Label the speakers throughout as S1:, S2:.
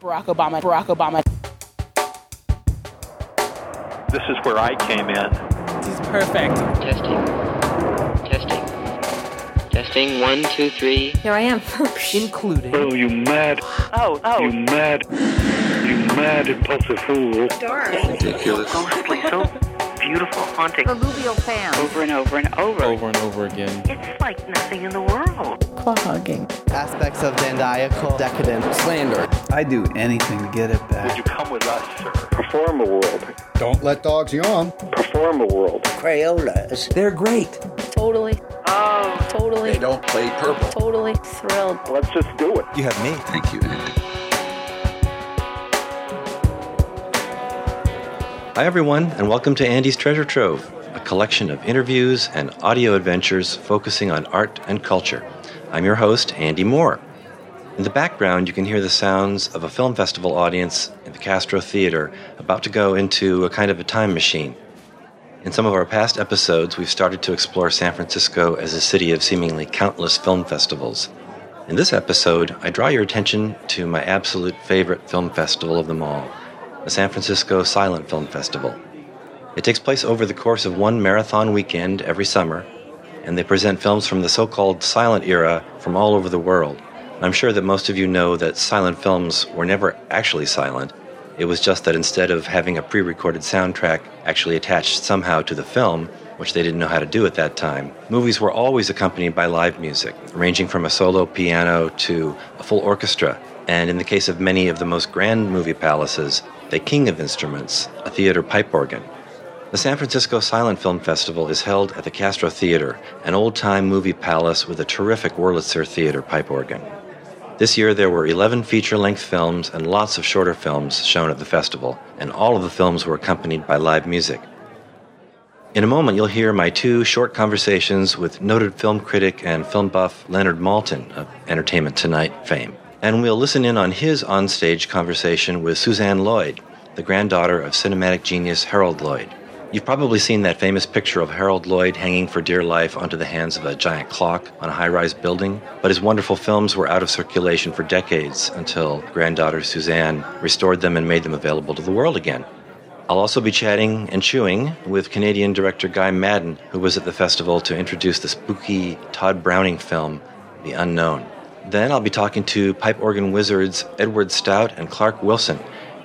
S1: Barack Obama, Barack Obama.
S2: This is where I came in.
S1: This is perfect.
S3: Testing. Testing. Testing. One, two, three.
S4: Here I am.
S1: Including.
S5: Oh, you mad,
S1: Oh, oh.
S5: you mad, you mad impulsive fool.
S6: ridiculous.
S7: ghostly, so beautiful, haunting,
S4: Proverbial fan.
S7: over and over and over.
S8: over and over again.
S7: It's like nothing in the world.
S9: aspects of Dandaical decadence.
S8: Slander.
S6: I do anything to get it back.
S2: Would you come with us, sir?
S5: Perform a world.
S10: Don't let dogs yawn.
S5: Perform a world.
S9: Crayolas.
S8: They're great.
S4: Totally.
S7: Oh,
S4: Totally.
S10: They don't play purple.
S4: Totally thrilled.
S5: Let's just do it.
S8: You have me.
S6: Thank you, Andy.
S11: Hi, everyone, and welcome to Andy's Treasure Trove, a collection of interviews and audio adventures focusing on art and culture. I'm your host, Andy Moore. In the background, you can hear the sounds of a film festival audience in the Castro Theater about to go into a kind of a time machine. In some of our past episodes, we've started to explore San Francisco as a city of seemingly countless film festivals. In this episode, I draw your attention to my absolute favorite film festival of them all, the San Francisco Silent Film Festival. It takes place over the course of one marathon weekend every summer, and they present films from the so called silent era from all over the world. I'm sure that most of you know that silent films were never actually silent. It was just that instead of having a pre recorded soundtrack actually attached somehow to the film, which they didn't know how to do at that time, movies were always accompanied by live music, ranging from a solo piano to a full orchestra, and in the case of many of the most grand movie palaces, the king of instruments, a theater pipe organ. The San Francisco Silent Film Festival is held at the Castro Theater, an old time movie palace with a terrific Wurlitzer theater pipe organ. This year there were 11 feature length films and lots of shorter films shown at the festival, and all of the films were accompanied by live music. In a moment, you'll hear my two short conversations with noted film critic and film buff Leonard Maltin of Entertainment Tonight fame. And we'll listen in on his onstage conversation with Suzanne Lloyd, the granddaughter of cinematic genius Harold Lloyd. You've probably seen that famous picture of Harold Lloyd hanging for dear life onto the hands of a giant clock on a high rise building, but his wonderful films were out of circulation for decades until granddaughter Suzanne restored them and made them available to the world again. I'll also be chatting and chewing with Canadian director Guy Maddin, who was at the festival to introduce the spooky Todd Browning film, The Unknown. Then I'll be talking to pipe organ wizards Edward Stout and Clark Wilson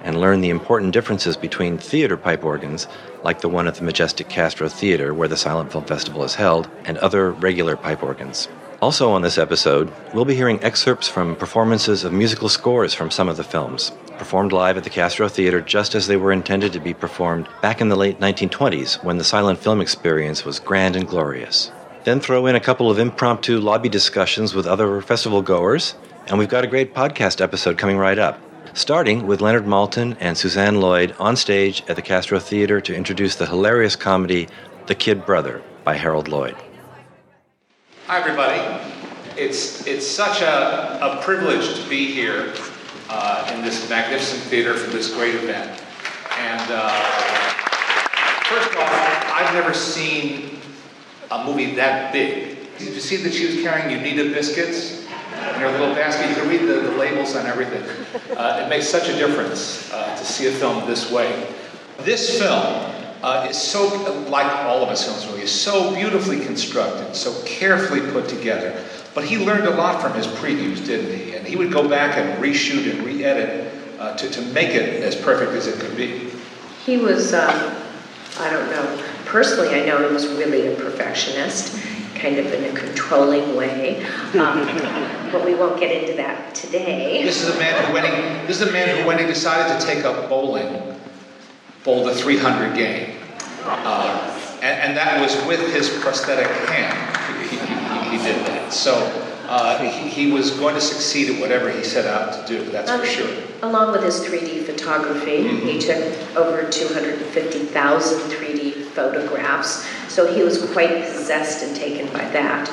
S11: and learn the important differences between theater pipe organs, like the one at the Majestic Castro Theater where the Silent Film Festival is held, and other regular pipe organs. Also on this episode, we'll be hearing excerpts from performances of musical scores from some of the films, performed live at the Castro Theater just as they were intended to be performed back in the late 1920s when the silent film experience was grand and glorious. Then throw in a couple of impromptu lobby discussions with other festival goers, and we've got a great podcast episode coming right up. Starting with Leonard Maltin and Suzanne Lloyd on stage at the Castro Theater to introduce the hilarious comedy The Kid Brother by Harold Lloyd.
S12: Hi, everybody. It's, it's such a, a privilege to be here uh, in this magnificent theater for this great event. And uh, first off, I've never seen a movie that big. Did you see that she was carrying Uneeda biscuits in her little basket? You can read the, the labels on everything. Uh, it makes such a difference uh, to see a film this way. This film uh, is so, like all of his films really, is so beautifully constructed, so carefully put together. But he learned a lot from his previews, didn't he? And he would go back and reshoot and re-edit uh, to, to make it as perfect as it could be.
S4: He was, um, I don't know, personally, I know he was really a perfectionist, kind of in a controlling way. Um, but we won't get into that today.
S12: This is a man who, when he, this is a man who, when he decided to take up bowling, bowled a 300 game. Uh, and, and that was with his prosthetic hand. He, he, he did that. So uh, he, he was going to succeed at whatever he set out to do, that's for sure.
S4: Along with his 3D photography, he took over 250,000 3D photographs. So he was quite possessed and taken by that.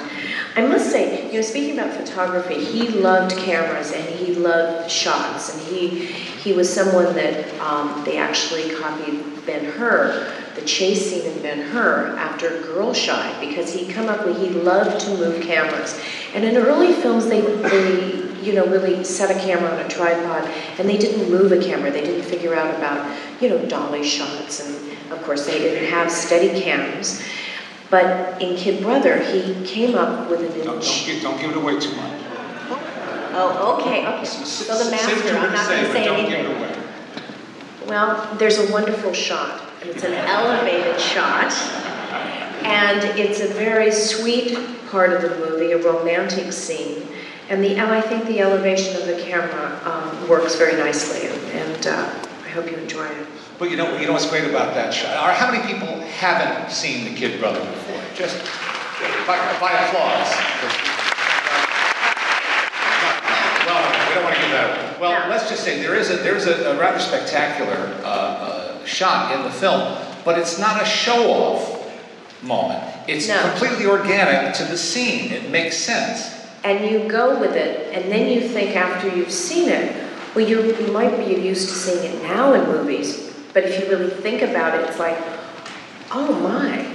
S4: I must say, you know, speaking about photography, he loved cameras and he loved shots, and he he was someone that um, they actually copied Ben Hur, the chase scene in Ben Hur after Girl Shy, because he'd come up with he loved to move cameras, and in early films they they you know really set a camera on a tripod and they didn't move a camera, they didn't figure out about you know dolly shots, and of course they didn't have steady cams. But in Kid Brother, he came up with an
S12: Don't, don't, give, don't give it away too much.
S4: Oh, okay, okay. So the master, I'm not going to say anything. Well, there's a wonderful shot, and it's an elevated shot, and it's a very sweet part of the movie, a romantic scene, and the and I think the elevation of the camera um, works very nicely, and uh, I hope you enjoy it.
S12: But you know, you know what's great about that shot? Or how many people haven't seen the Kid Brother before? Just by, by applause. Well, we don't want to give that away. Well, let's just say there is a there's a, a rather spectacular uh, uh, shot in the film, but it's not a show-off moment. It's
S4: No.
S12: completely organic to the scene. It makes sense.
S4: And you go with it, and then you think after you've seen it, well, you you might be used to seeing it now in movies, but if you really think about it, it's like, oh my,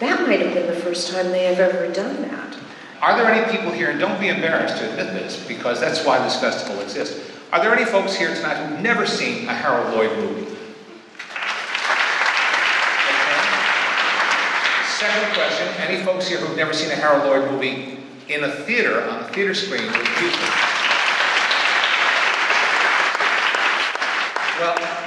S4: that might have been the first time they have ever done that.
S12: Are there any people here, and don't be embarrassed to admit this, because that's why this festival exists. Are there any folks here tonight who've never seen a Harold Lloyd movie? Second question, any folks here who've never seen a Harold Lloyd movie in a theater, on a theater screen with? Well,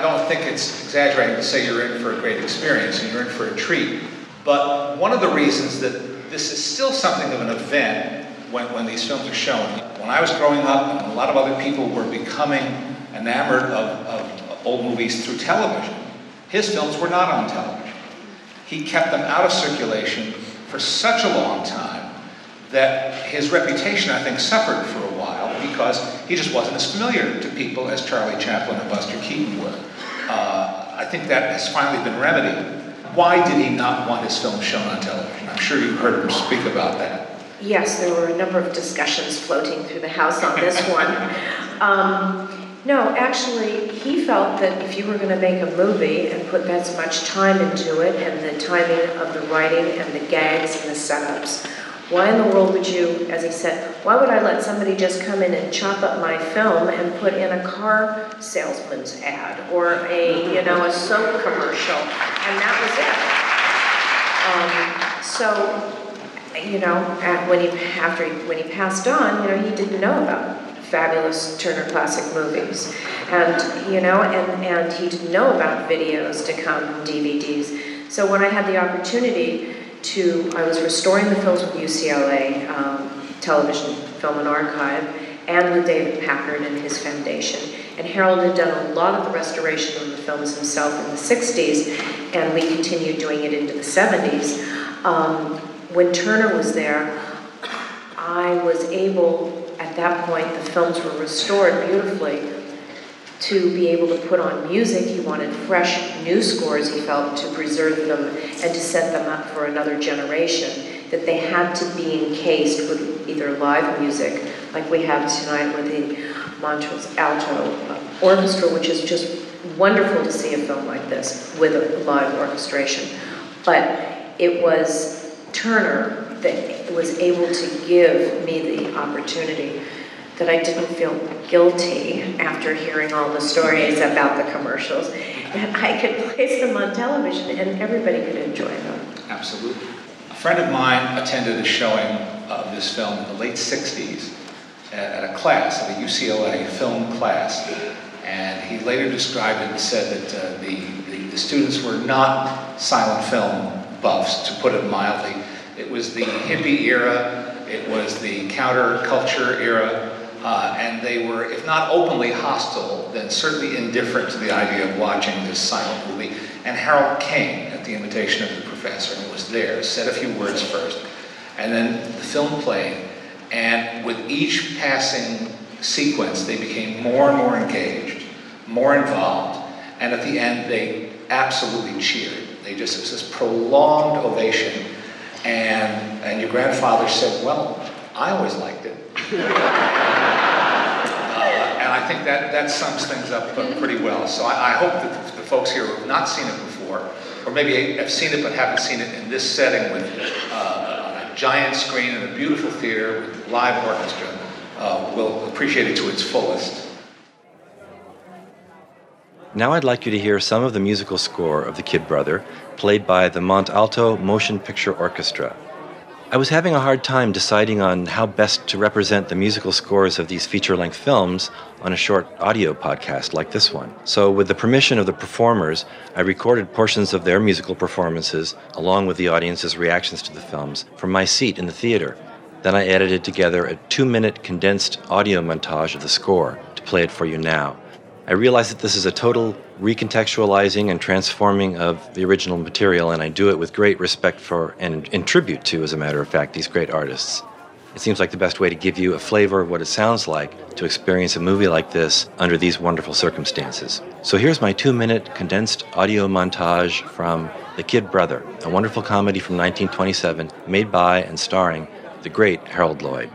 S12: I, don't think it's exaggerating to say you're in for a great experience and you're in for a treat. But one of the reasons that this is still something of an event when, when these films are shown, when I was growing up and a lot of other people were becoming enamored of, of old movies through television, his films were not on television. He kept them out of circulation for such a long time that his reputation, I think, suffered for a while because he just wasn't as familiar to people as Charlie Chaplin and Buster Keaton were. Uh, I think that has finally been remedied. Why did he not want his film shown on television? I'm sure you've heard him speak about that.
S4: Yes, there were a number of discussions floating through the house on this one. Um, no, actually, he felt that if you were going to make a movie and put that much time into it, and the timing of the writing and the gags and the setups, why in the world would you, as he said, why would I let somebody just come in and chop up my film and put in a car salesman's ad or a, you know, a soap commercial, and that was it. Um, so you know, when he after he, when he passed on, you know, he didn't know about fabulous Turner Classic Movies, and you know, and and he didn't know about videos to come, DVDs. So when I had the opportunity to, I was restoring the films with UCLA um, Television Film and Archive, and with David Packard and his foundation. And Harold had done a lot of the restoration of the films himself in the 60s, and we continued doing it into the 70s. Um, when Turner was there, I was able, at that point, the films were restored beautifully, to be able to put on music. He wanted fresh new scores, he felt, to preserve them and to set them up for another generation. That they had to be encased with either live music, like we have tonight with the Mont Alto Orchestra, which is just wonderful to see a film like this with a live orchestration. But it was Turner that was able to give me the opportunity that I didn't feel guilty after hearing all the stories about the commercials. That I could place them on television and everybody could enjoy them.
S12: Absolutely. A friend of mine attended a showing of this film in the late 60s at, a class, at a UCLA film class. And he later described it and said that uh, the, the, the students were not silent film buffs, to put it mildly. It was the hippie era, it was the counterculture era, uh, and they were, if not openly hostile, then certainly indifferent to the idea of watching this silent movie. And Harold came at the invitation of the professor and was there, said a few words first, and then the film played. And with each passing sequence, they became more and more engaged, more involved, and at the end, they absolutely cheered. They just, it was this prolonged ovation. And, and your grandfather said, well, I always liked. Uh, and I think that, that sums things up pretty well. So I, I hope that the folks here who have not seen it before, or maybe have seen it but haven't seen it in this setting with uh, a giant screen and a beautiful theater with live orchestra, uh, will appreciate it to its fullest.
S11: Now I'd like you to hear some of the musical score of The Kid Brother, played by the Mont Alto Motion Picture Orchestra. I was having a hard time deciding on how best to represent the musical scores of these feature length films on a short audio podcast like this one. So, with the permission of the performers, I recorded portions of their musical performances along with the audience's reactions to the films from my seat in the theater. Then I edited together a two minute condensed audio montage of the score to play it for you now. I realize that this is a total recontextualizing and transforming of the original material, and I do it with great respect for and in tribute to, as a matter of fact, these great artists. It seems like the best way to give you a flavor of what it sounds like to experience a movie like this under these wonderful circumstances. So here's my two minute condensed audio montage from The Kid Brother, a wonderful comedy from 1927 made by and starring the great Harold Lloyd.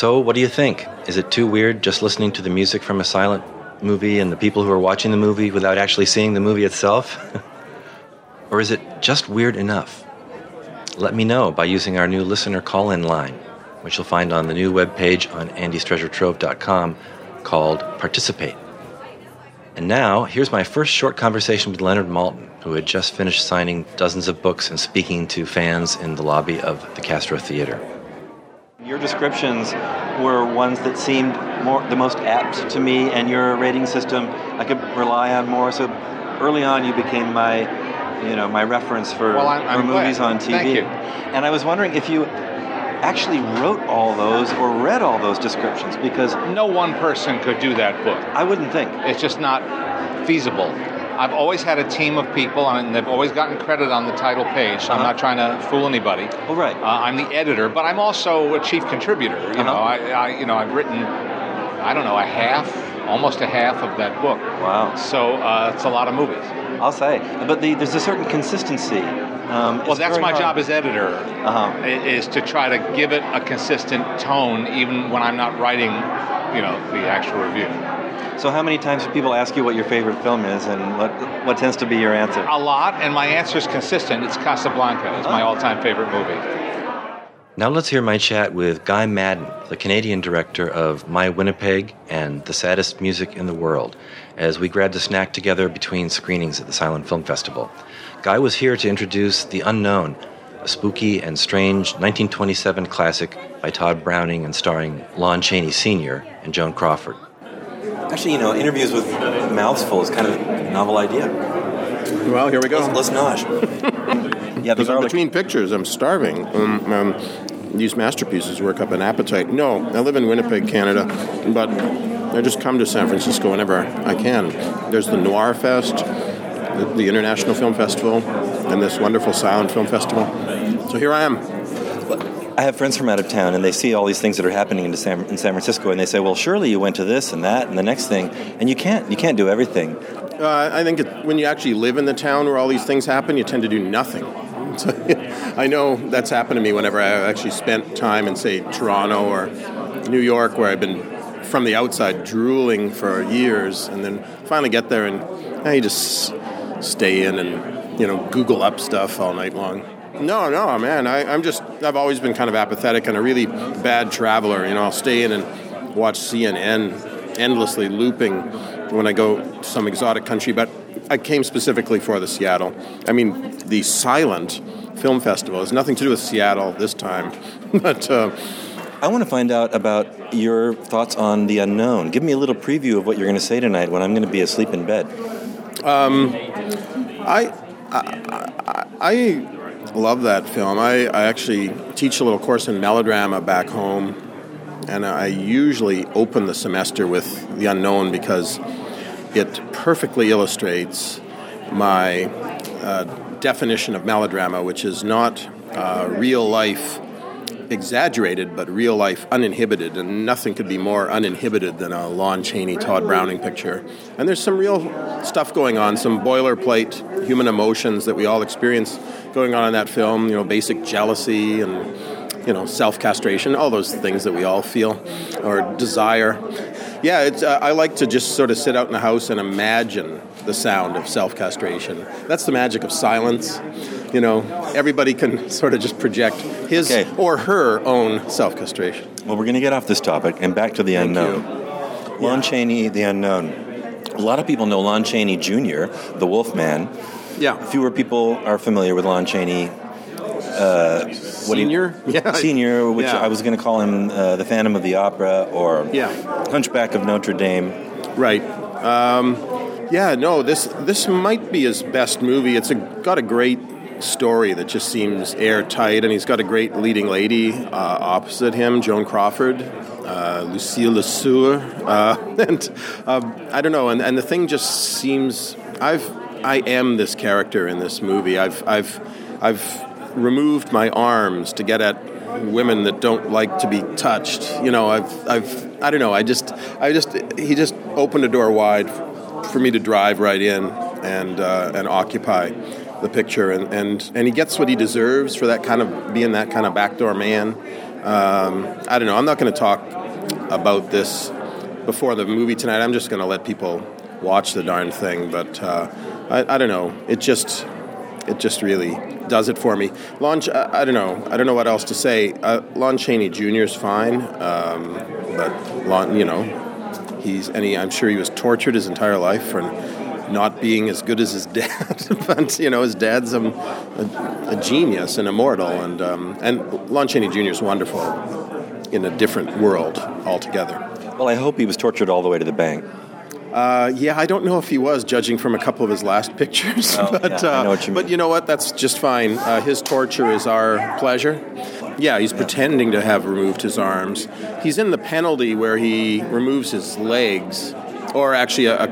S11: So, what do you think? Is it too weird just listening to the music from a silent movie and the people who are watching the movie without actually seeing the movie itself? or is it just weird enough? Let me know by using our new listener call in line, which you'll find on the new webpage on andystreasuretrove.com called Participate. And now, here's my first short conversation with Leonard Maltin, who had just finished signing dozens of books and speaking to fans in the lobby of the Castro Theater. Your descriptions were ones that seemed more the most apt to me, and your rating system I could rely on more. So early on, you became my, you know, my reference for,
S12: well, I'm, I'm
S11: movies
S12: glad.
S11: on TV.
S12: Thank you.
S11: And I was wondering if you actually wrote all those or read all those descriptions because
S12: no one person could do that book.
S11: I wouldn't think
S12: it's just not feasible. I've always had a team of people, and they've always gotten credit on the title page. So uh-huh. I'm not trying to fool anybody.
S11: Oh, right.
S12: Uh, I'm the editor, but I'm also a chief contributor. You
S11: uh-huh.
S12: know, I, I, you know, I've written, I don't know, a half, almost a half of that book.
S11: Wow.
S12: So uh, it's a lot of movies.
S11: I'll say, but the, there's a certain consistency. Um,
S12: well, that's my
S11: hard.
S12: job as editor,
S11: uh-huh.
S12: is to try to give it a consistent tone, even when I'm not writing, you know, the actual review.
S11: So, how many times do people ask you what your favorite film is, and what what tends to be your answer?
S12: A lot, and my answer is consistent. It's Casablanca. It's oh. my all-time favorite movie.
S11: Now let's hear my chat with Guy Maddin, the Canadian director of My Winnipeg and The Saddest Music in the World, as we grabbed a snack together between screenings at the Silent Film Festival. Guy was here to introduce The Unknown, a spooky and strange 1927 classic by Todd Browning and starring Lon Chaney Sr. and Joan Crawford. Actually, you know, interviews with mouths full is kind of a novel idea.
S8: Well, here we go.
S11: Let's, let's nosh.
S8: yeah, because I'm between pictures. I'm starving. Um, um, these masterpieces work up an appetite. No, I live in Winnipeg, Canada, but I just come to San Francisco whenever I can. There's the Noir Fest, the, the International Film Festival, and this wonderful Silent Film Festival. So here I am.
S11: I have friends from out of town, and they see all these things that are happening in San, in San Francisco, and they say, "Well, surely you went to this and that and the next thing," and you can't. You can't do everything.
S8: Uh, I think it, when you actually live in the town where all these things happen, you tend to do nothing. So, I know that's happened to me whenever I actually spent time in, say, Toronto or New York, where I've been from the outside drooling for years, and then finally get there and you just stay in and you know Google up stuff all night long. No, no, man. I, I'm just I've always been kind of apathetic and a really bad traveler. You know, I'll stay in and watch CNN endlessly looping when I go to some exotic country. But I came specifically for the Seattle. I mean, the Silent Film Festival has nothing to do with Seattle this time, but. Uh,
S11: I want to find out about your thoughts on the unknown. Give me a little preview of what you're going to say tonight when I'm going to be asleep in bed.
S8: Um, I, I, I, I love that film. I, I actually teach a little course in melodrama back home, and I usually open the semester with The Unknown because it perfectly illustrates my uh, definition of melodrama, which is not uh, real life exaggerated, but real life uninhibited, and nothing could be more uninhibited than a Lon Chaney, Todd Browning picture. And there's some real stuff going on, some boilerplate human emotions that we all experience going on in that film. You know, basic jealousy and you know self-castration, all those things that we all feel or desire. Yeah, it's, uh, I like to just sort of sit out in the house and imagine the sound of self-castration. That's the magic of silence you know, everybody can sort of just project his okay. or her own self castration.
S11: Well, we're going to get off this topic and back to the
S8: Thank
S11: unknown.
S8: You.
S11: Lon yeah. Chaney, the unknown. A lot of people know Lon Chaney Jr., the Wolfman.
S8: Yeah.
S11: Fewer people are familiar with Lon Chaney. Uh,
S8: senior,
S11: you, yeah, senior, which
S8: yeah.
S11: I was going to call him uh, the Phantom of the Opera or
S8: yeah.
S11: Hunchback of Notre Dame.
S8: Right. Um, yeah. No. This this might be his best movie. It's a, got a great story that just seems airtight, and he's got a great leading lady uh, opposite him, Joan Crawford, uh, Lucille Le Sueur, uh, and um, I don't know, and, and the thing just seems I've I am this character in this movie. I've I've I've removed my arms to get at women that don't like to be touched. You know, I've I've I don't know. I just I just he just opened a door wide for me to drive right in and uh, and occupy the picture, and, and, and he gets what he deserves for that kind of being that kind of backdoor man. Um, I don't know. I'm not going to talk about this before the movie tonight. I'm just going to let people watch the darn thing. But uh, I, I don't know. It just it just really does it for me. Lon, I, I don't know. I don't know what else to say. Uh, Lon Chaney Jr. is fine, um, but Lon, you know, he's and he, I'm sure he was tortured his entire life for not being as good as his dad. but you know, his dad's a, a, a genius and immortal, and um, and Lon Chaney Jr. is wonderful in a different world altogether.
S11: Well, I hope he was tortured all the way to the bank.
S8: Uh, yeah, I don't know if he was, judging from a couple of his last pictures.
S11: Oh,
S8: but,
S11: yeah,
S8: uh,
S11: I know what you
S8: but you know what? That's just fine. Uh, his torture is our pleasure. Yeah, he's yeah. pretending to have removed his arms. He's in the penalty where he removes his legs, or actually a, a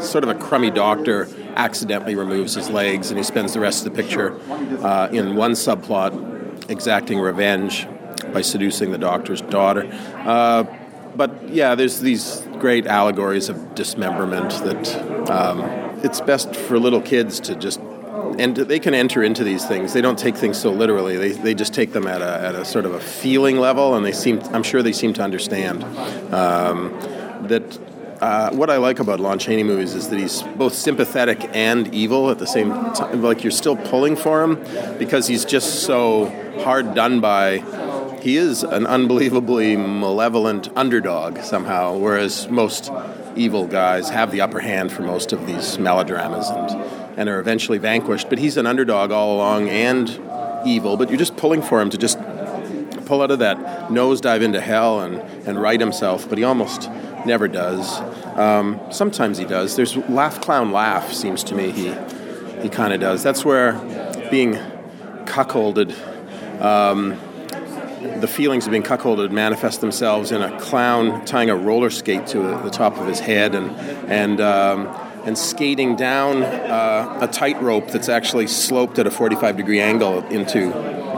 S8: sort of a crummy doctor accidentally removes his legs, and he spends the rest of the picture uh, in one subplot exacting revenge by seducing the doctor's daughter. Uh, but yeah, there's these great allegories of dismemberment that um, it's best for little kids to just and they can enter into these things. They don't take things so literally. They, they just take them at a, at a sort of a feeling level, and they seem I'm sure they seem to understand um, that. Uh, what I like about Lon Chaney movies is that he's both sympathetic and evil at the same time. Like you're still pulling for him because he's just so hard done by he is an unbelievably malevolent underdog somehow, whereas most evil guys have the upper hand for most of these melodramas and, and are eventually vanquished. But he's an underdog all along and evil, but you're just pulling for him to just pull out of that nosedive into hell and, and right himself, but he almost never does. Um, sometimes he does. There's laugh, clown, laugh, seems to me he, he kind of does. That's where being cuckolded. Um, the feelings of being cuckolded manifest themselves in a clown tying a roller skate to the top of his head and and um, and skating down uh, a tightrope that's actually sloped at a 45 degree angle into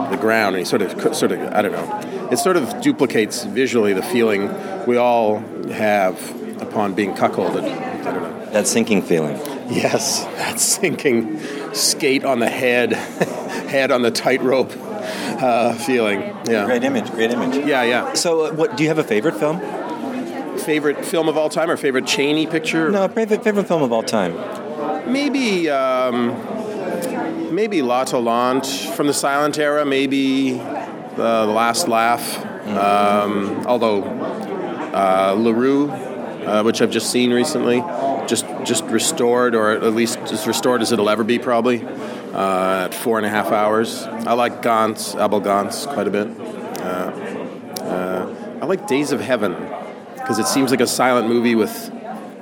S8: the ground. And he sort of sort of I don't know. It sort of duplicates visually the feeling we all have upon being cuckolded. I don't know.
S11: That sinking feeling.
S8: Yes, that sinking skate on the head, head on the tightrope uh, feeling. Yeah.
S11: Great image. Great image.
S8: Yeah, yeah.
S11: So, uh, what do you have a favorite film?
S8: Favorite film of all time or favorite Chaney picture?
S11: No, favorite favorite film of all time.
S8: Maybe um, maybe L'Atalante from the silent era. Maybe the Last Laugh. Um, although uh, La Roue, uh, which I've just seen recently, just just restored, or at least as restored as it'll ever be, probably uh, at four and a half hours. I like Gance, Abel Gance, quite a bit. Uh, uh, I like Days of Heaven because it seems like a silent movie with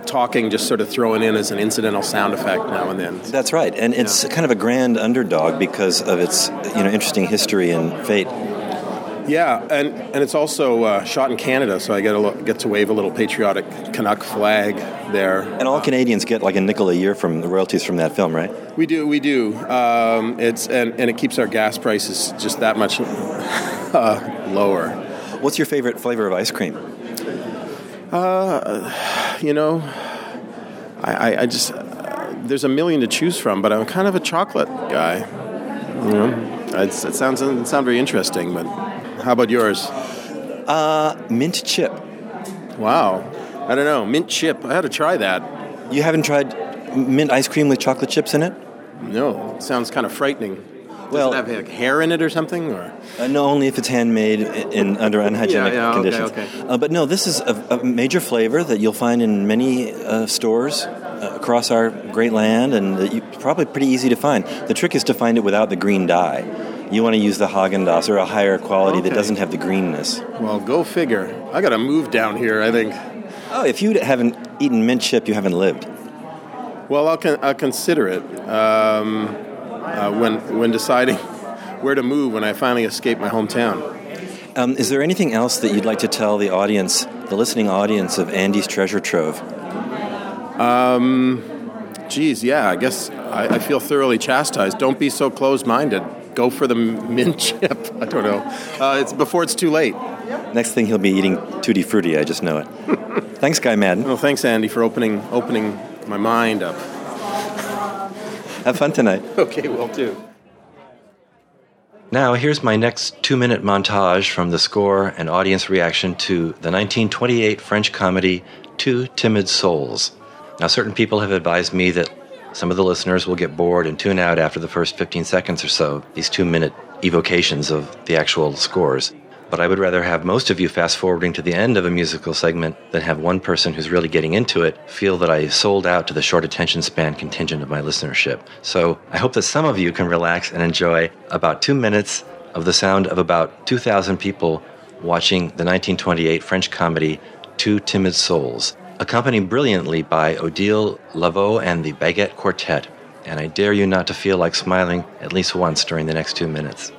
S8: talking just sort of thrown in as an incidental sound effect now and then.
S11: That's right, and it's yeah. kind of a grand underdog because of its you know interesting history and fate.
S8: Yeah, and, and it's also uh, shot in Canada, so I get a get to wave a little patriotic Canuck flag there.
S11: And all Canadians get like a nickel a year from the royalties from that film, right?
S8: We do, we do. Um, it's and, and it keeps our gas prices just that much uh, lower.
S11: What's your favorite flavor of ice cream?
S8: Uh, you know, I, I, I just uh, there's a million to choose from, but I'm kind of a chocolate guy. You know, it's, it sounds it sound very interesting, but how about yours?
S11: Uh, mint chip.
S8: Wow. I don't know. Mint chip. I had to try that.
S11: You haven't tried mint ice cream with chocolate chips in it?
S8: No. It sounds kind of frightening. Does
S11: well,
S8: it have like, hair in it or something? Or
S11: uh, no, only if it's handmade in, in under unhygienic
S8: yeah, yeah,
S11: conditions.
S8: Okay, okay.
S11: Uh, but no, this is a, a, major flavor that you'll find in many uh, stores uh, across our great land, and you, probably pretty easy to find. The trick is to find it without the green dye you want to use the Haagen Dazs or a higher quality okay. that doesn't have the greenness.
S8: Well, go figure. I got to move down here. I think.
S11: Oh, if you haven't eaten mint chip, you haven't lived.
S8: Well, I'll, con- I'll consider it um, uh, when when deciding where to move when I finally escape my hometown.
S11: Um, is there anything else that you'd like to tell the audience, the listening audience of Andy's Treasure Trove?
S8: Um, geez, yeah. I guess I, I feel thoroughly chastised. Don't be so closed-minded go for the mint chip. I don't know. Uh, it's before it's too late.
S11: Next thing he'll be eating tutti frutti. I just know it. thanks, Guy Maddin.
S8: Well, thanks, Andy, for opening opening my mind up.
S11: Have fun tonight.
S8: Okay, will do.
S11: Now, here's my next two minute montage from the score and audience reaction to the 1928 French comedy Two Timid Souls. Now, certain people have advised me that some of the listeners will get bored and tune out after the first 15 seconds or so, these two minute evocations of the actual scores. But I would rather have most of you fast forwarding to the end of a musical segment than have one person who's really getting into it feel that I sold out to the short attention span contingent of my listenership. So I hope that some of you can relax and enjoy about two minutes of the sound of about 2,000 people watching the 1928 French comedy Two Timid Souls accompanied brilliantly by Odile Lavault and the Baguette Quartet. And I dare you not to feel like smiling at least once during the next two minutes.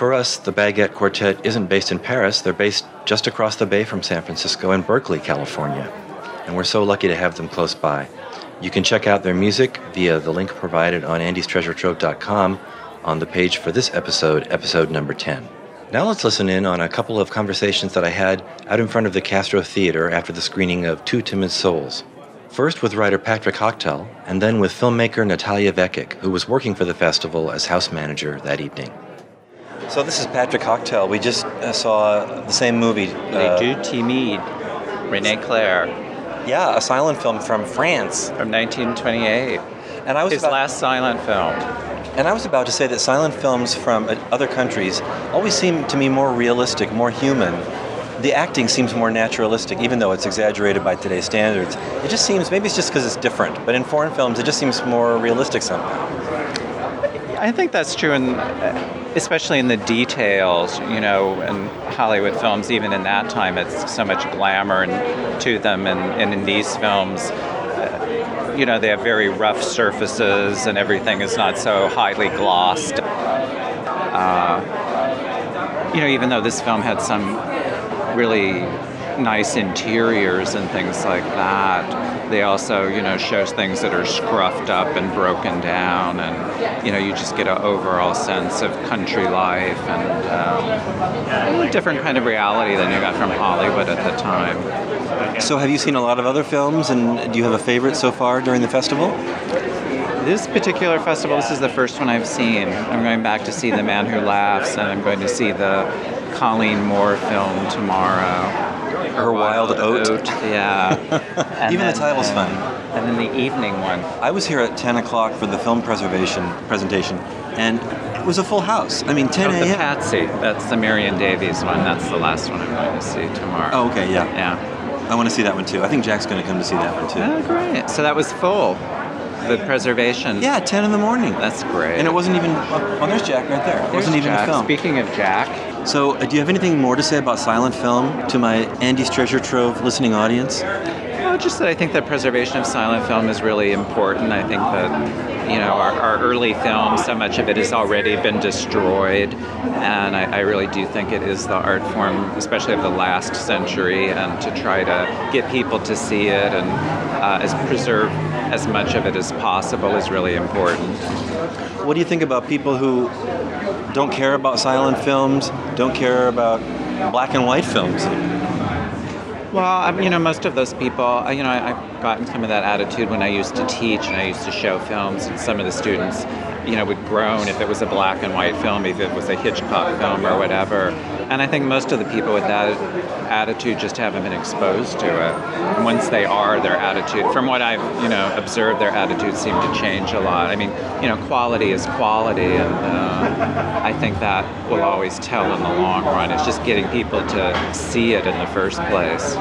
S11: For us, the Baguette Quartet isn't based in Paris. They're based just across the bay from San Francisco in Berkeley, California. And we're so lucky to have them close by. You can check out their music via the link provided on andystreasuretrove.com on the page for this episode, episode number 10. Now let's listen in on a couple of conversations that I had out in front of the Castro Theater after the screening of Two Timid Souls. First with writer Patrick Hochtel, and then with filmmaker Natalia Vekic, who was working for the festival as house manager that evening. So this is Patrick Hochtel. We just uh, saw the same movie.
S13: Les Deux Timides, Rene Clair.
S11: Yeah, a silent film from France.
S13: From 1928.
S11: And I was
S13: His
S11: about-
S13: last silent film.
S11: And I was about to say that silent films from uh, other countries always seem to me more realistic, more human. The acting seems more naturalistic, even though it's exaggerated by today's standards. It just seems, maybe it's just because it's different, but in foreign films, it just seems more realistic somehow.
S13: I think that's true, in, especially in the details. You know, in Hollywood films, even in that time, it's so much glamour and, to them, and, and in these films, uh, you know, they have very rough surfaces, and everything is not so highly glossed. Uh, you know, even though this film had some really nice interiors and things like that. They also, you know, shows things that are scruffed up and broken down, and you know, you just get an overall sense of country life and um, a different kind of reality than you got from Hollywood at the time.
S11: So, have you seen a lot of other films, and do you have a favorite so far during the festival?
S13: This particular festival, this is the first one I've seen. I'm going back to see The Man Who Laughs, and I'm going to see the Colleen Moore film tomorrow.
S11: Her Wild Oat.
S13: yeah. And
S11: Even the title's
S13: uh,
S11: funny.
S13: And then the evening one.
S11: I was here at 10 o'clock for the film preservation presentation, and it was a full house. I mean, 10
S13: Oh, the Patsy. That's the Marion Davies one. That's the last one I'm going to see tomorrow.
S11: Oh, okay, yeah.
S13: Yeah.
S11: I want to see that one too. I think Jack's going to come to see that one too.
S13: Oh, great. So that was full. The preservation.
S11: Yeah, 10 in the morning.
S13: That's great.
S11: And it wasn't even. Oh, oh, there's Jack right there. It
S13: There's
S11: wasn't even
S13: Jack.
S11: a film.
S13: Speaking of Jack,
S11: So, uh, do you have anything more to say about silent film to my Andy's Treasure Trove listening audience?
S13: Oh, just that I think that preservation of silent film is really important. I think that, you know, our, our early film, so much of it has already been destroyed. And I, I really do think it is the art form, especially of the last century, and to try to get people to see it and uh, as preserve as much of it as possible is really important.
S11: What do you think about people who don't care about silent films, don't care about black and white films?
S13: Well, you know, most of those people, you know, I- I've gotten some of that attitude when I used to teach and I used to show films, and some of the students, you know, would groan if it was a black and white film, if it was a Hitchcock film or whatever. And I think most of the people with that attitude just haven't been exposed to it. And once they are, their attitude, from what I've, you know, observed, their attitudes seem to change a lot. I mean, you know, quality is quality, and uh, I think that will always tell in the long run. It's just getting people to see it in the first place.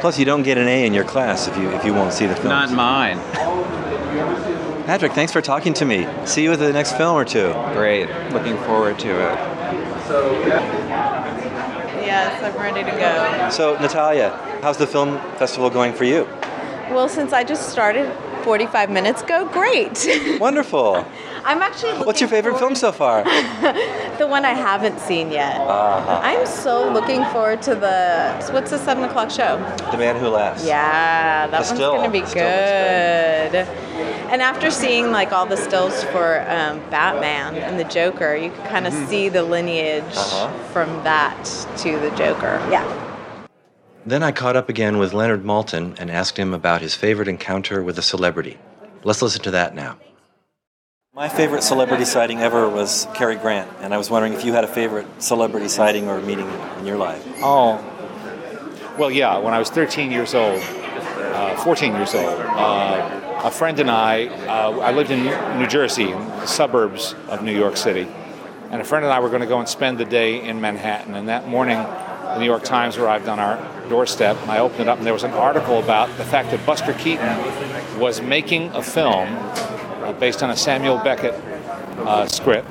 S11: Plus, you don't get an A in your class if you if you won't see the film.
S13: Not mine.
S11: Patrick, thanks for talking to me. See you at the next film or two.
S13: Great. Looking forward to it.
S14: Yes, I'm ready to go.
S11: So, Natalia, how's the film festival going for you?
S14: Well, since I just started 45 minutes ago, great.
S11: Wonderful.
S14: I'm actually
S11: What's your favorite film so far?
S14: the one I haven't seen yet.
S11: Uh-huh.
S14: I'm so looking forward to the what's the seven o'clock show?
S11: The Man Who Laughs.
S14: Yeah, that
S11: The
S14: one's
S11: still-
S14: gonna be
S11: the
S14: good. And after seeing like all the stills for um, Batman and the Joker, you can kind of
S11: Mhm.
S14: see the lineage
S11: Uh-huh.
S14: from that to the Joker. Yeah.
S11: Then I caught up again with Leonard Maltin and asked him about his favorite encounter with a celebrity. Let's listen to that now. My favorite celebrity sighting ever was Cary Grant, and I was wondering if you had a favorite celebrity sighting or meeting in your life.
S12: Oh, well, yeah. When I was 13 years old, uh, 14 years old, uh, a friend and I, uh, I lived in New Jersey, in the suburbs of New York City, and a friend and I were going to go and spend the day in Manhattan. And that morning, the New York Times arrived on our doorstep, and I opened it up, and there was an article about the fact that Buster Keaton was making a film uh, based on a Samuel Beckett uh, script,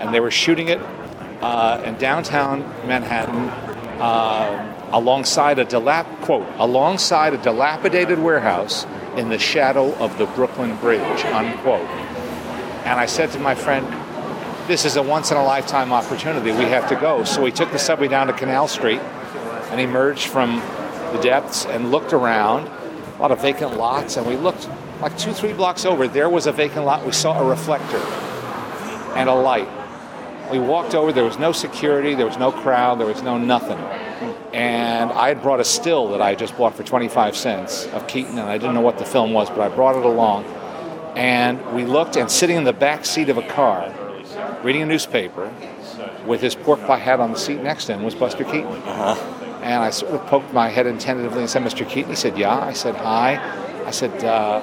S12: and they were shooting it uh, in downtown Manhattan uh, alongside a dilap quote alongside a dilapidated warehouse in the shadow of the Brooklyn Bridge unquote. And I said to my friend, this is a once in a lifetime opportunity. We have to go. So we took the subway down to Canal Street and emerged from the depths and looked around. A lot of vacant lots, and we looked like two, three blocks over. There was a vacant lot. We saw a reflector and a light. We walked over. There was no security. There was no crowd. There was no nothing. And I had brought a still that I just bought for 25 cents of Keaton, and I didn't know what the film was, but I brought it along. And we looked, and sitting in the back seat of a car, reading a newspaper, with his pork pie hat on the seat next to him, was Buster Keaton.
S11: Uh-huh.
S12: And I sort of poked my head in tentatively and said, Mr. Keaton? He said, Yeah. I said, Hi. I said, uh,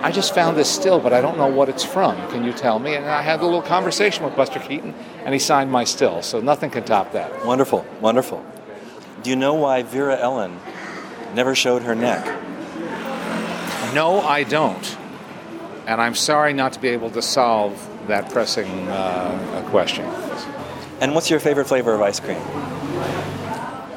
S12: I just found this still, but I don't know what it's from. Can you tell me? And I had a little conversation with Buster Keaton, and he signed my still. So nothing can top that.
S11: Wonderful, wonderful. Do you know why Vera Ellen never showed her neck?
S12: No, I don't. And I'm sorry not to be able to solve that pressing uh, question.
S11: And what's your favorite flavor of ice cream?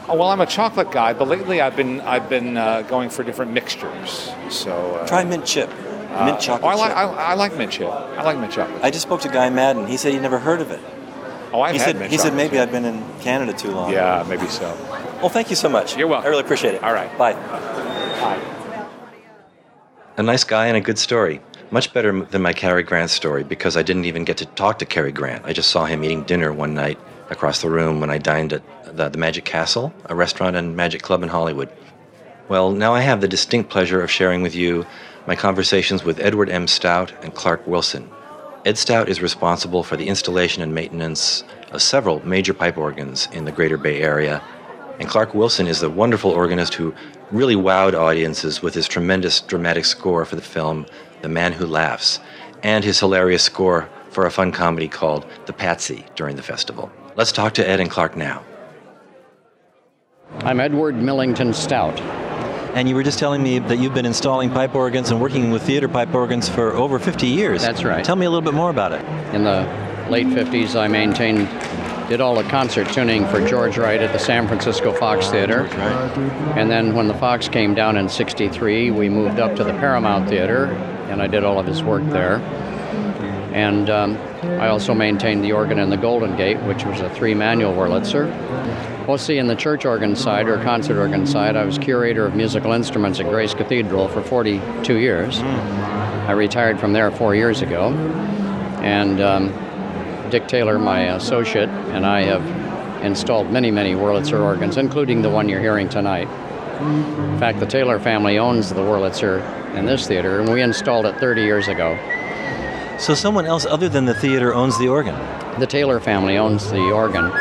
S12: Oh, well, I'm a chocolate guy, but lately I've been I've been uh, going for different mixtures. So uh,
S11: Try mint chip.
S12: uh,
S11: Mint chocolate
S12: oh, I like
S11: chip.
S12: I, I like mint chip. I like mint chocolate.
S11: I just spoke to Guy Maddin. He said he never heard of it.
S12: Oh, I've
S11: he
S12: had
S11: said,
S12: mint
S11: He said maybe
S12: chip.
S11: I've been in Canada too long.
S12: Yeah, maybe so.
S11: Well, thank you so much.
S12: You're welcome.
S11: I really appreciate it.
S12: All right.
S11: Bye.
S12: Bye.
S11: A nice guy and a good story. Much better than my Cary Grant story because I didn't even get to talk to Cary Grant. I just saw him eating dinner one night across the room when I dined at the, the Magic Castle, a restaurant and magic club in Hollywood. Well, now I have the distinct pleasure of sharing with you my conversations with Edward M. Stout and Clark Wilson. Ed Stout is responsible for the installation and maintenance of several major pipe organs in the Greater Bay Area, and Clark Wilson is the wonderful organist who really wowed audiences with his tremendous dramatic score for the film The Man Who Laughs, and his hilarious score for a fun comedy called The Patsy during the festival. Let's talk to Ed and Clark now.
S15: I'm Edward Millington Stout.
S11: And you were just telling me that you've been installing pipe organs and working with theater pipe organs for over 50 years.
S15: That's right.
S11: Tell me a little bit more about it.
S15: In the late 50s, I maintained, did all the concert tuning for George Wright at the San Francisco Fox Theater. And then when the Fox came down in 63, we moved up to the Paramount Theater, and I did all of his work there. And um, I also maintained the organ in the Golden Gate, which was a three manual Wurlitzer. See, in the church organ side or concert organ side, I was curator of musical instruments at Grace Cathedral for 42 years. I retired from there four years ago. And um, Dick Taylor, my associate, and I have installed many, many Wurlitzer organs, including the one you're hearing tonight. In fact, the Taylor family owns the Wurlitzer in this theater, and we installed it 30 years ago.
S11: So someone else other than the theater owns the organ?
S15: The Taylor family owns the organ.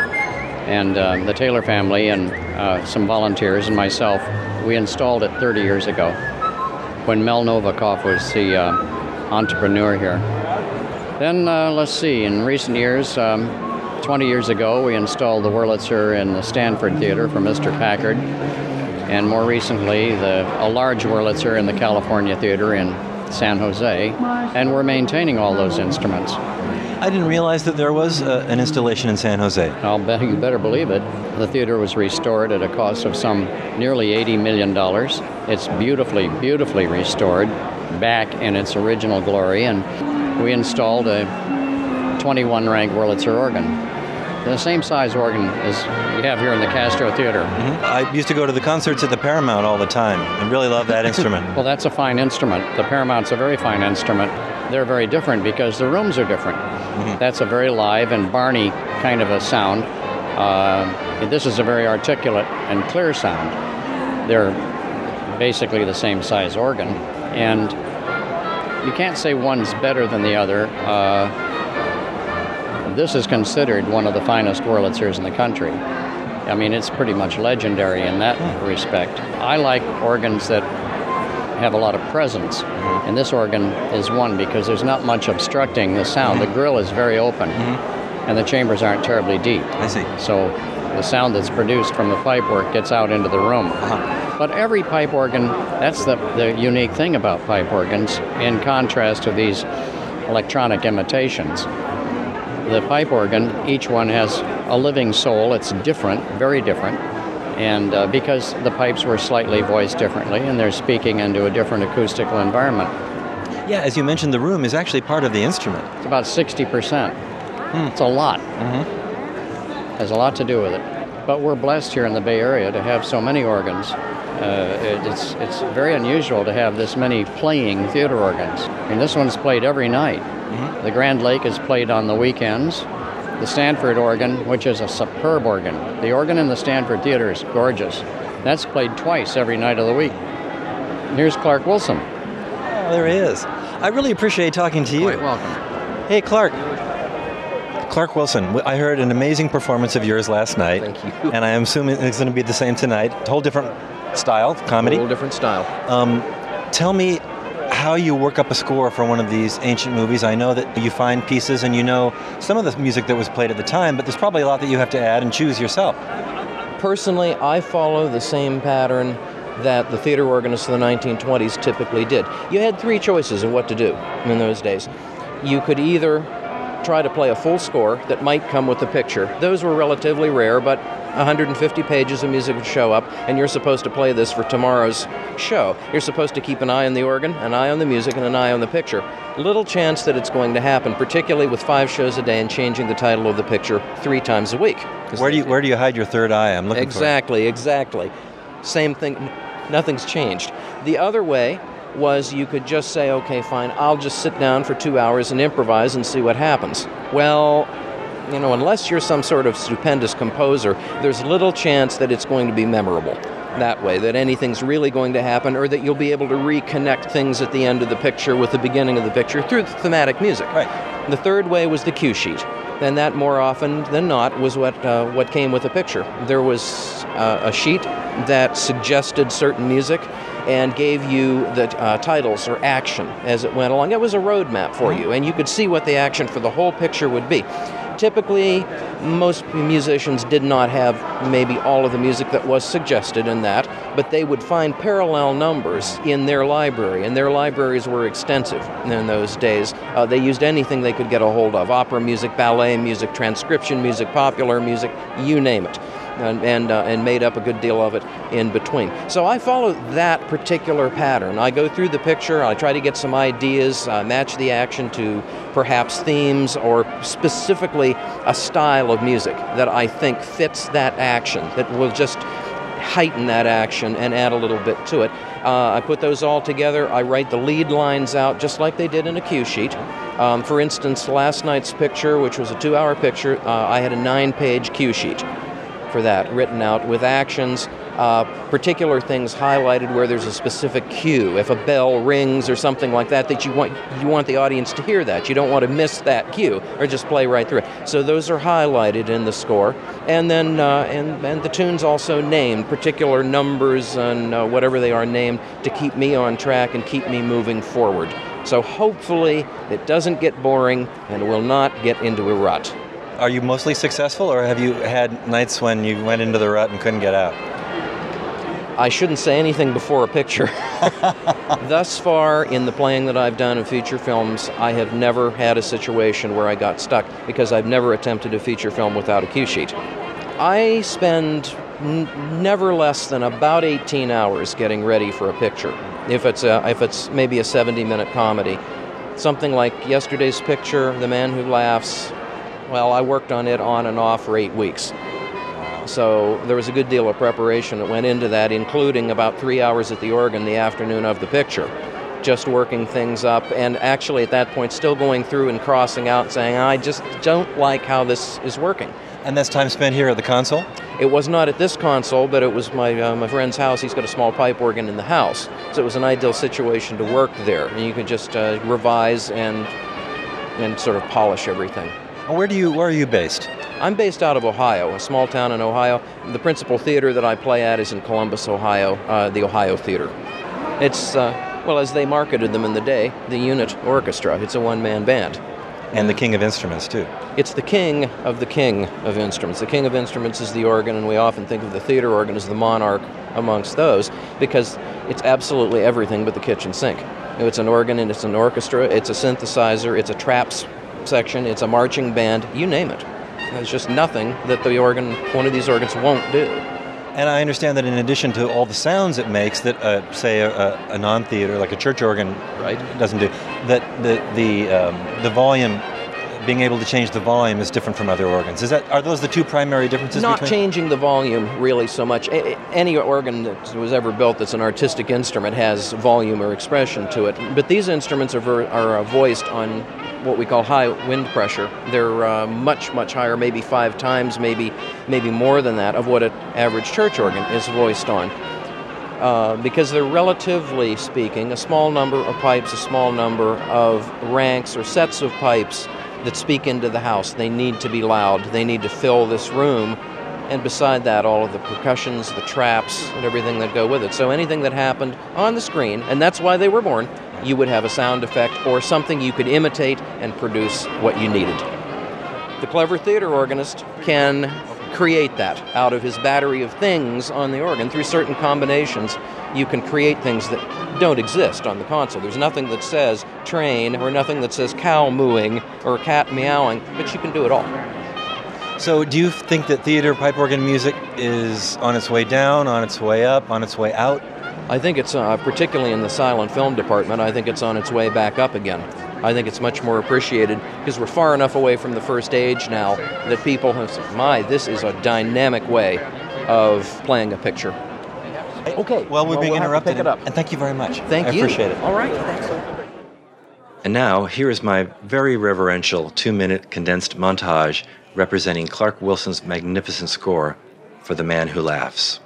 S15: And um, the Taylor family and uh, some volunteers and myself, we installed it 30 years ago when Mel Novikoff was the uh, entrepreneur here. Then, uh, let's see, in recent years, um, 20 years ago, we installed the Wurlitzer in the Stanford Theater for Mr. Packard. And more recently, the, a large Wurlitzer in the California Theater in San Jose. And we're maintaining all those instruments.
S11: I didn't realize that there was uh, an installation in San Jose.
S15: I'll bet you better believe it. The theater was restored at a cost of some nearly $80 million. It's beautifully, beautifully restored back in its original glory, and we installed a 21 rank Wurlitzer organ. The same size organ as we have here in the Castro Theater.
S11: Mm-hmm. I used to go to the concerts at the Paramount all the time and really love that instrument.
S15: well, that's a fine instrument. The Paramount's a very fine instrument. They're very different because the rooms are different. Mm-hmm. That's a very live and barney kind of a sound. Uh, this is a very articulate and clear sound. They're basically the same size organ. And you can't say one's better than the other. Uh, this is considered one of the finest Wurlitzers in the country. I mean, it's pretty much legendary in that respect. I like organs that have a lot of presence, mm-hmm. and this organ is one because there's not much obstructing the sound. The mm-hmm. grill is very open, mm-hmm. and the chambers aren't terribly deep.
S11: I see.
S15: So the sound that's produced from the pipe work gets out into the room. Uh-huh. But every pipe organ, that's the, the unique thing about pipe organs, in contrast to these electronic imitations. The pipe organ, each one has a living soul. It's different, very different. And uh, because the pipes were slightly voiced differently and they're speaking into a different acoustical environment.
S11: Yeah, as you mentioned, the room is actually part of the instrument.
S15: It's about 60%. It's a lot. Has a lot to do with it. But we're blessed here in the Bay Area to have so many organs. Uh, it, it's it's very unusual to have this many playing theater organs. I mean, this one's played every night. The Grand Lake is played on the weekends. The Stanford organ, which is a superb organ. The organ in the Stanford Theater is gorgeous. That's played twice every night of the week. Here's Clark Wilson.
S11: Oh, there he is. I really appreciate talking to you.
S15: Quite welcome.
S11: Hey, Clark. Clark Wilson, I heard an amazing performance of yours last night. Thank you. And I am assuming it's going to be the same tonight. A Whole different style, comedy.
S16: A Whole different style.
S11: Um, tell me how you work up a score for one of these ancient movies. I know that you find pieces and you know some of the music that was played at the time, but there's probably a lot that you have to add and choose yourself.
S16: Personally, I follow the same pattern that the theater organists of the 1920s typically did. You had three choices of what to do in those days. You could either try to play a full score that might come with the picture. Those were relatively rare, but 150 pages of music would show up, and you're supposed to play this for tomorrow's show. You're supposed to keep an eye on the organ, an eye on the music, and an eye on the picture. Little chance that it's going to happen, particularly with five shows a day and changing the title of the picture three times a week.
S11: Where do you where do you hide your third eye? I'm looking
S16: Exactly, exactly. Same thing, nothing's changed. The other way was you could just say, okay, fine, I'll just sit down for two hours and improvise and see what happens. Well, you know, unless you're some sort of stupendous composer, there's little chance that it's going to be memorable that way, that anything's really going to happen, or that you'll be able to reconnect things at the end of the picture with the beginning of the picture through the thematic music.
S11: Right.
S16: The third way was the cue sheet. And that more often than not was what uh, what came with the picture. There was uh, a sheet that suggested certain music and gave you the uh, titles or action as it went along. It was a roadmap for you, and you could see what the action for the whole picture would be. Typically, most musicians did not have maybe all of the music that was suggested in that, but they would find parallel numbers in their library, and their libraries were extensive in those days. Uh, they used anything they could get a hold of opera music, ballet music, transcription music, popular music, you name it. And, and, uh, and made up a good deal of it in between. So I follow that particular pattern. I go through the picture, I try to get some ideas, uh, match the action to perhaps themes or specifically a style of music that I think fits that action, that will just heighten that action and add a little bit to it. Uh, I put those all together. I write the lead lines out just like they did in a cue sheet. Um, for instance, last night's picture, which was a two hour picture, uh, I had a nine page cue sheet for that written out with actions, uh, particular things highlighted where there's a specific cue. If a bell rings or something like that, that you want you want the audience to hear that. You don't want to miss that cue or just play right through it. So those are highlighted in the score, and then uh, and and the tunes also named particular numbers and uh, whatever they are named to keep me on track and keep me moving forward. So hopefully it doesn't get boring and will not get into a rut.
S11: Are you mostly successful, or have you had nights when you went into the rut and couldn't get out?
S16: I shouldn't say anything before a picture. Thus far, in the playing that I've done in feature films, I have never had a situation where I got stuck because I've never attempted a feature film without a cue sheet. I spend n- never less than about 18 hours getting ready for a picture. If it's a, if it's maybe a 70-minute comedy, something like yesterday's picture, The Man Who Laughs. Well, I worked on it on and off for eight weeks. So there was a good deal of preparation that went into that, including about three hours at the organ the afternoon of the picture, just working things up, and actually at that point still going through and crossing out, saying, I just don't like how this is working.
S11: And that's time spent here at the console?
S16: It was not at this console, but it was my, uh, my friend's house. He's got a small pipe organ in the house. So it was an ideal situation to work there. And you could just uh, revise and, and sort of polish everything.
S11: Where do you where are you based?
S16: I'm based out of Ohio, a small town in Ohio. The principal theater that I play at is in Columbus, Ohio, uh, the Ohio Theater. It's, uh, well, as they marketed them in the day, the unit orchestra. It's a one man band.
S11: And the king of instruments, too.
S16: It's the king of the king of instruments. The king of instruments is the organ, and we often think of the theater organ as the monarch amongst those because it's absolutely everything but the kitchen sink. It's an organ and it's an orchestra, it's a synthesizer, it's a traps section, it's a marching band, you name it. There's just nothing that the organ, one of these organs, won't do.
S11: And I understand that in addition to all the sounds it makes, that uh, say a, a, non-theater like a church organ
S16: right.
S11: doesn't do, that the the um, the volume being able to change the volume is different from other organs. Is that are those the two primary differences?
S16: Not
S11: between?
S16: changing the volume really so much. A- Any organ that was ever built that's an artistic instrument has volume or expression to it. But these instruments are, ver- are uh, voiced on what we call high wind pressure. They're uh, much, much higher, maybe five times, maybe, maybe more than that, of what an average church organ is voiced on. Uh, because they're relatively speaking a small number of pipes, a small number of ranks or sets of pipes that speak into the house. They need to be loud. They need to fill this room. And beside that, all of the percussions, the traps, and everything that go with it. So anything that happened on the screen, and that's why they were born, you would have a sound effect or something you could imitate and produce what you needed. The clever theater organist can create that out of his battery of things on the organ through certain combinations. You can create things that don't exist on the console. There's nothing that says train or nothing that says cow mooing or cat meowing, but you can do it all.
S11: So, do you think that theater pipe organ music is on its way down, on its way up, on its way out?
S16: I think it's, uh, particularly in the silent film department, I think it's on its way back up again. I think it's much more appreciated because we're far enough away from the first age now that people have said, my, this is a dynamic way of playing a picture. Okay.
S11: Well, we're being
S16: we'll have to
S11: interrupted.
S16: pick it up.
S11: And thank you very much.
S16: Thank
S11: I
S16: you.
S11: appreciate it.
S16: All right. Thanks.
S11: And now, here is my very reverential two minute condensed montage representing Clark Wilson's magnificent score for The Man Who Laughs.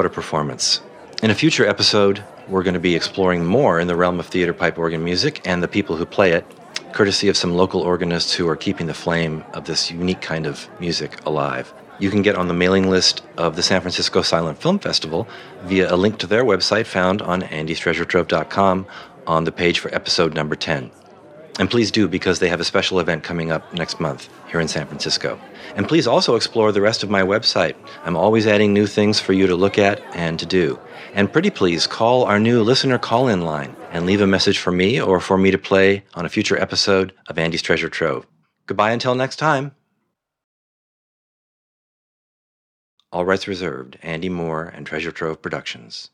S11: What a performance. In a future episode, we're going to be exploring more in the realm of theater pipe organ music and the people who play it, courtesy of some local organists who are keeping the flame of this unique kind of music alive. You can get on the mailing list of the San Francisco Silent Film Festival via a link to their website found on andystreasuretrove.com on the page for episode number 10. And please do because they have a special event coming up next month here in San Francisco. And please also explore the rest of my website. I'm always adding new things for you to look at and to do. And pretty please call our new listener call in line and leave a message for me or for me to play on a future episode of Andy's Treasure Trove. Goodbye until next time. All rights reserved. Andy Moore and Treasure Trove Productions.